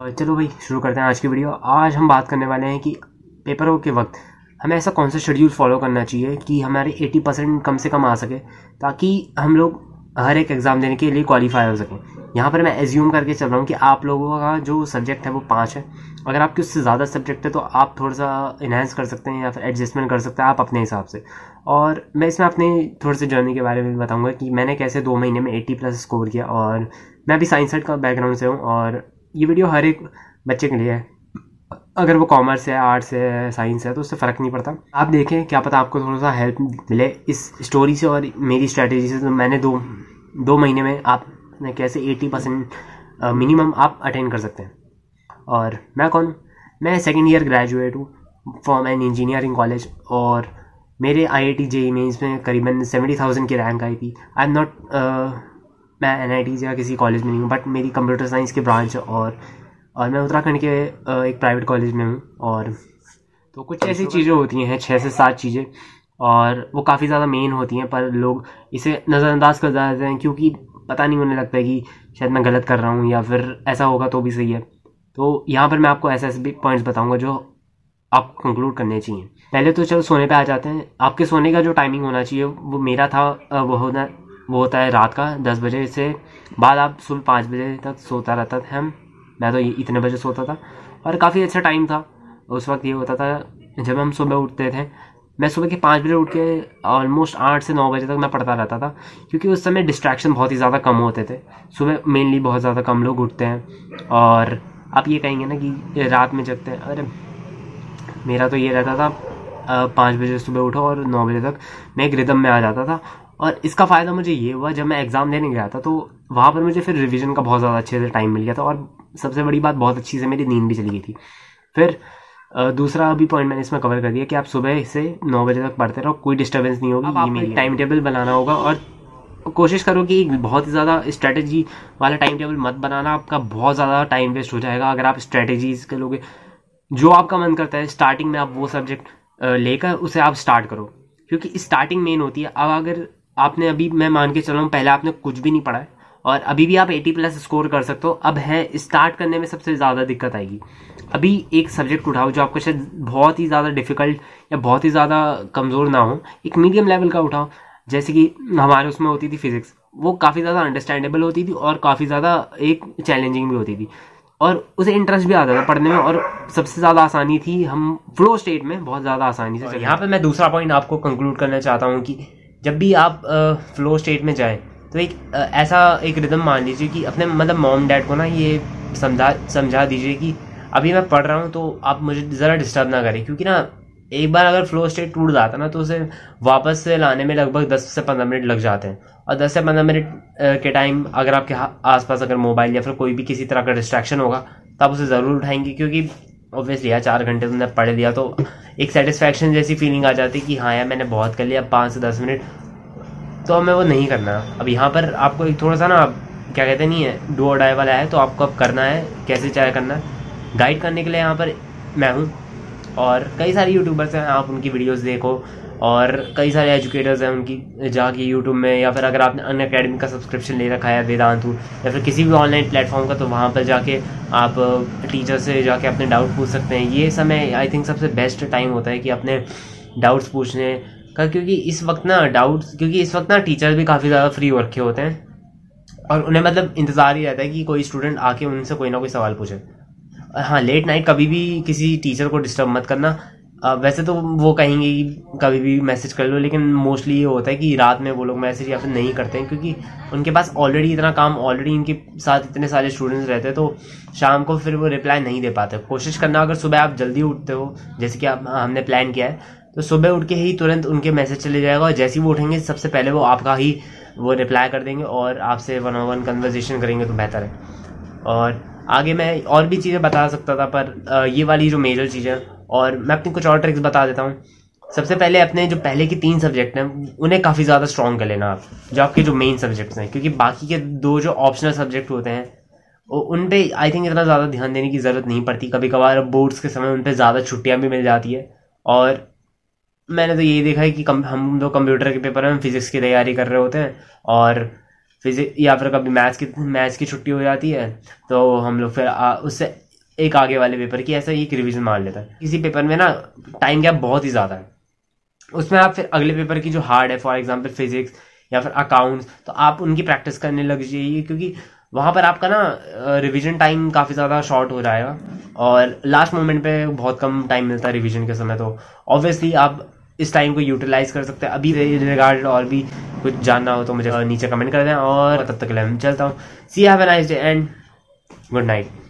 चलो भाई, शुरू करते हैं आज की वीडियो आज हम बात करने वाले हैं कि पेपरों के वक्त हमें ऐसा कौन सा शेड्यूल फॉलो करना चाहिए कि हमारे 80 परसेंट कम से कम आ सके, ताकि हम लोग हर एक एग्ज़ाम देने के लिए क्वालिफाई हो सकें। यहाँ पर मैं एज्यूम करके चल रहा हूँ कि आप लोगों का जो सब्जेक्ट है वो पाँच है। अगर आपके उससे ज़्यादा सब्जेक्ट है तो आप थोड़ा सा इन्हेंस कर सकते हैं या फिर एडजस्टमेंट कर सकते हैं आप अपने हिसाब से। और मैं इसमें अपने थोड़े से जर्नी के बारे में बताऊँगा कि मैंने कैसे दो महीने में एट्टी प्लस स्कोर किया और मैं भी साइंस साइड का बैकग्राउंड से हूँ और ये वीडियो हर एक बच्चे के लिए है। अगर वो कॉमर्स है आर्ट्स है साइंस है तो उससे फ़र्क नहीं पड़ता। आप देखें, क्या पता आपको थोड़ा सा हेल्प मिले इस स्टोरी से और मेरी स्ट्रैटेजी से। तो मैंने दो दो महीने में आप कैसे एटी परसेंट मिनिमम आप अटेंड कर सकते हैं। और मैं कौन? मैं सेकेंड ईयर ग्रेजुएट हूँ फ्रॉम एन इंजीनियरिंग कॉलेज और मेरे I I T J mains में करीबन सेवेंटी थाउज़ेंड की रैंक आई थी। आई एम नॉट मैं एन आई टी या किसी कॉलेज में नहीं हूँ बट मेरी कंप्यूटर साइंस की ब्रांच और और मैं उत्तराखंड के एक प्राइवेट कॉलेज में हूँ और तो कुछ ऐसी चीज़ें होती हैं छः से सात चीज़ें और वो काफ़ी ज़्यादा मेन होती हैं पर लोग इसे नज़रअंदाज कर जाते हैं क्योंकि पता नहीं उन्हें लगता है कि शायद मैं गलत कर रहा हूँ या फिर ऐसा होगा तो भी सही है। तो यहाँ पर मैं आपको ऐसे ऐसे भी पॉइंट्स बताऊँगा जो आप कंक्लूड करने चाहिए। पहले तो चलो सोने पे आ जाते हैं। आपके सोने का जो टाइमिंग होना चाहिए वो मेरा था वो होना वो होता है रात का दस बजे से बाद आप सुबह पाँच बजे तक सोता रहता था हम। मैं तो इतने बजे सोता था और काफ़ी अच्छा टाइम था। उस वक्त ये होता था, जब हम सुबह उठते थे, मैं सुबह के पाँच बजे उठ के ऑलमोस्ट आठ से नौ बजे तक मैं पढ़ता रहता था, क्योंकि उस समय डिस्ट्रैक्शन बहुत ही ज़्यादा कम होते थे। सुबह मेनली बहुत ज़्यादा कम लोग उठते हैं। और आप ये कहेंगे ना कि रात में जगते हैं। अरे, मेरा तो ये रहता था पाँच बजे सुबह उठो और नौ बजे तक मैं एक रिदम में आ जाता था। और इसका फ़ायदा मुझे ये हुआ जब मैं एग्ज़ाम देने गया था तो वहाँ पर मुझे फिर रिवीजन का बहुत ज़्यादा अच्छे से टाइम मिल गया था और सबसे बड़ी बात बहुत अच्छी से मेरी नींद भी चली गई थी। फिर दूसरा अभी पॉइंट मैंने इसमें कवर कर दिया कि आप सुबह से नौ बजे तक पढ़ते रहो कोई डिस्टर्बेंस नहीं होगी मेरी टाइम टेबल बनाना होगा और कोशिश करो कि बहुत ही ज़्यादा स्ट्रेटेजी वाला टाइम टेबल मत बनाना आपका बहुत ज़्यादा टाइम वेस्ट हो जाएगा। अगर आप स्ट्रेटेजीज के लोगे जो आपका मन करता है स्टार्टिंग में आप वो सब्जेक्ट लेकर उसे आप स्टार्ट करो क्योंकि स्टार्टिंग मेन होती है। अब अगर आपने अभी मैं मान के चल रहा हूँ पहले आपने कुछ भी नहीं पढ़ा है और अभी भी आप 80 प्लस स्कोर कर सकते हो। अब है स्टार्ट करने में सबसे ज़्यादा दिक्कत आएगी। अभी एक सब्जेक्ट उठाओ जो आपको शायद बहुत ही ज़्यादा डिफ़िकल्ट या बहुत ही ज़्यादा कमज़ोर ना हो एक मीडियम लेवल का उठाओ। जैसे कि हमारे उसमें होती थी फिजिक्स वो काफ़ी ज़्यादा अंडरस्टैंडेबल होती थी और काफ़ी ज़्यादा एक चैलेंजिंग भी होती थी। और उसे इंटरेस्ट भी आता था पढ़ने में और सबसे ज़्यादा आसानी थी हम फ्लो स्टेट में बहुत ज़्यादा आसानी से यहाँ पर मैं दूसरा पॉइंट आपको कंक्लूड करना चाहता हूँ कि जब भी आप फ्लो स्टेट में जाएँ तो एक ऐसा एक रिदम मान लीजिए कि अपने मतलब मॉम डैड को ना ये समझा समझा दीजिए कि अभी मैं पढ़ रहा हूँ तो आप मुझे ज़रा डिस्टर्ब ना करें, क्योंकि ना एक बार अगर फ्लो स्टेट टूट जाता ना तो उसे वापस से लाने में लगभग दस से पंद्रह मिनट लग जाते हैं। और दस से पंद्रह मिनट के टाइम अगर आपके आसपास अगर मोबाइल या फिर कोई भी किसी तरह का डिस्ट्रैक्शन होगा तो आप उसे ज़रूर उठाएँगे, क्योंकि ऑब्वियसली यार चार घंटे तुमने पढ़ लिया तो एक सेटिस्फैक्शन जैसी फीलिंग आ जाती है कि हाँ यार मैंने बहुत कर लिया पाँच से दस मिनट। तो हमें वो नहीं करना। अब यहाँ पर आपको एक थोड़ा सा ना, क्या कहते नहीं है डो डाई वाला है तो आपको अब करना है, कैसे चाय करना। है गाइड करने के लिए यहाँ पर मैं हूँ, और कई सारे यूट्यूबर्स हैं, आप उनकी वीडियोज़ देखो और कई सारे एजुकेटर्स हैं उनकी, जाके यूट्यूब में, या फिर अगर आपने अन अकेडमी का सब्सक्रिप्शन ले रखा है, वेदांतु, या फिर किसी भी ऑनलाइन प्लेटफॉर्म का तो वहाँ पर जाके आप टीचर से जाके अपने डाउट पूछ सकते हैं। ये समय आई थिंक सबसे बेस्ट टाइम होता है कि अपने डाउट्स पूछने का, क्योंकि इस वक्त ना डाउट्स क्योंकि इस वक्त ना टीचर भी काफ़ी ज़्यादा फ्री हो रखे होते हैं। और उन्हें मतलब इंतज़ार ही रहता है कि कोई स्टूडेंट आके उनसे कोई ना कोई सवाल पूछे। हाँ लेट नाइट कभी भी किसी टीचर को डिस्टर्ब मत करना। वैसे तो वो कहेंगे कि कभी भी मैसेज कर लो, लेकिन मोस्टली ये होता है कि रात में वो लोग मैसेज या फिर नहीं करते हैं, क्योंकि उनके पास ऑलरेडी इतना काम ऑलरेडी इनके साथ इतने सारे स्टूडेंट्स रहते हैं तो शाम को फिर वो रिप्लाई नहीं दे पाते। कोशिश करना, अगर सुबह आप जल्दी उठते हो, जैसे कि आप हमने प्लान किया है तो सुबह उठ के ही तुरंत उनके मैसेज चले जाएगा, और जैसे ही वो उठेंगे, सबसे पहले वो आपका ही वो रिप्लाई कर देंगे, और आपसे वन ऑन वन कन्वर्जेशन करेंगे तो बेहतर है। और आगे मैं और भी चीज़ें बता सकता था, पर ये वाली जो मेजर चीज़ें और मैं अपनी कुछ और ट्रिक्स बता देता हूँ। सबसे पहले अपने जो पहले के तीन सब्जेक्ट हैं उन्हें काफ़ी ज़्यादा स्ट्रॉन्ग कर लेना आप जो आपके जो मेन सब्जेक्ट्स हैं क्योंकि बाकी के दो जो ऑप्शनल सब्जेक्ट होते हैं उन पे आई थिंक इतना ज़्यादा ध्यान देने की ज़रूरत नहीं पड़ती। कभी कभार बोर्ड्स के समय उन पर ज़्यादा छुट्टियाँ भी मिल जाती है। और मैंने तो यही देखा है कि कम हम दो कंप्यूटर के पेपर में फिजिक्स की तैयारी कर रहे होते हैं और फिजिक्स या फिर कभी मैथ्स की मैथ्स की छुट्टी हो जाती है तो हम लोग फिर आ, उससे एक आगे वाले पेपर की, ऐसा एक रिविजन मार लेता है। किसी पेपर में ना टाइम गैप बहुत ही ज़्यादा है। उसमें आप फिर अगले पेपर की जो हार्ड है फॉर एग्ज़ाम्पल फिजिक्स या फिर अकाउंट्स तो आप उनकी प्रैक्टिस करने लग जाइए, क्योंकि वहाँ पर आपका ना रिवीजन टाइम काफ़ी ज़्यादा शॉर्ट हो जाएगा और लास्ट मोमेंट पे बहुत कम टाइम मिलता है रिवीजन के समय तो ऑब्वियसली आप इस टाइम को यूटिलाइज कर सकते हैं। अभी रिगार्ड और भी कुछ जानना हो तो मुझे नीचे कमेंट कर दें और तब तक के लिए मैं चलता हूँ। See have a nice day and good night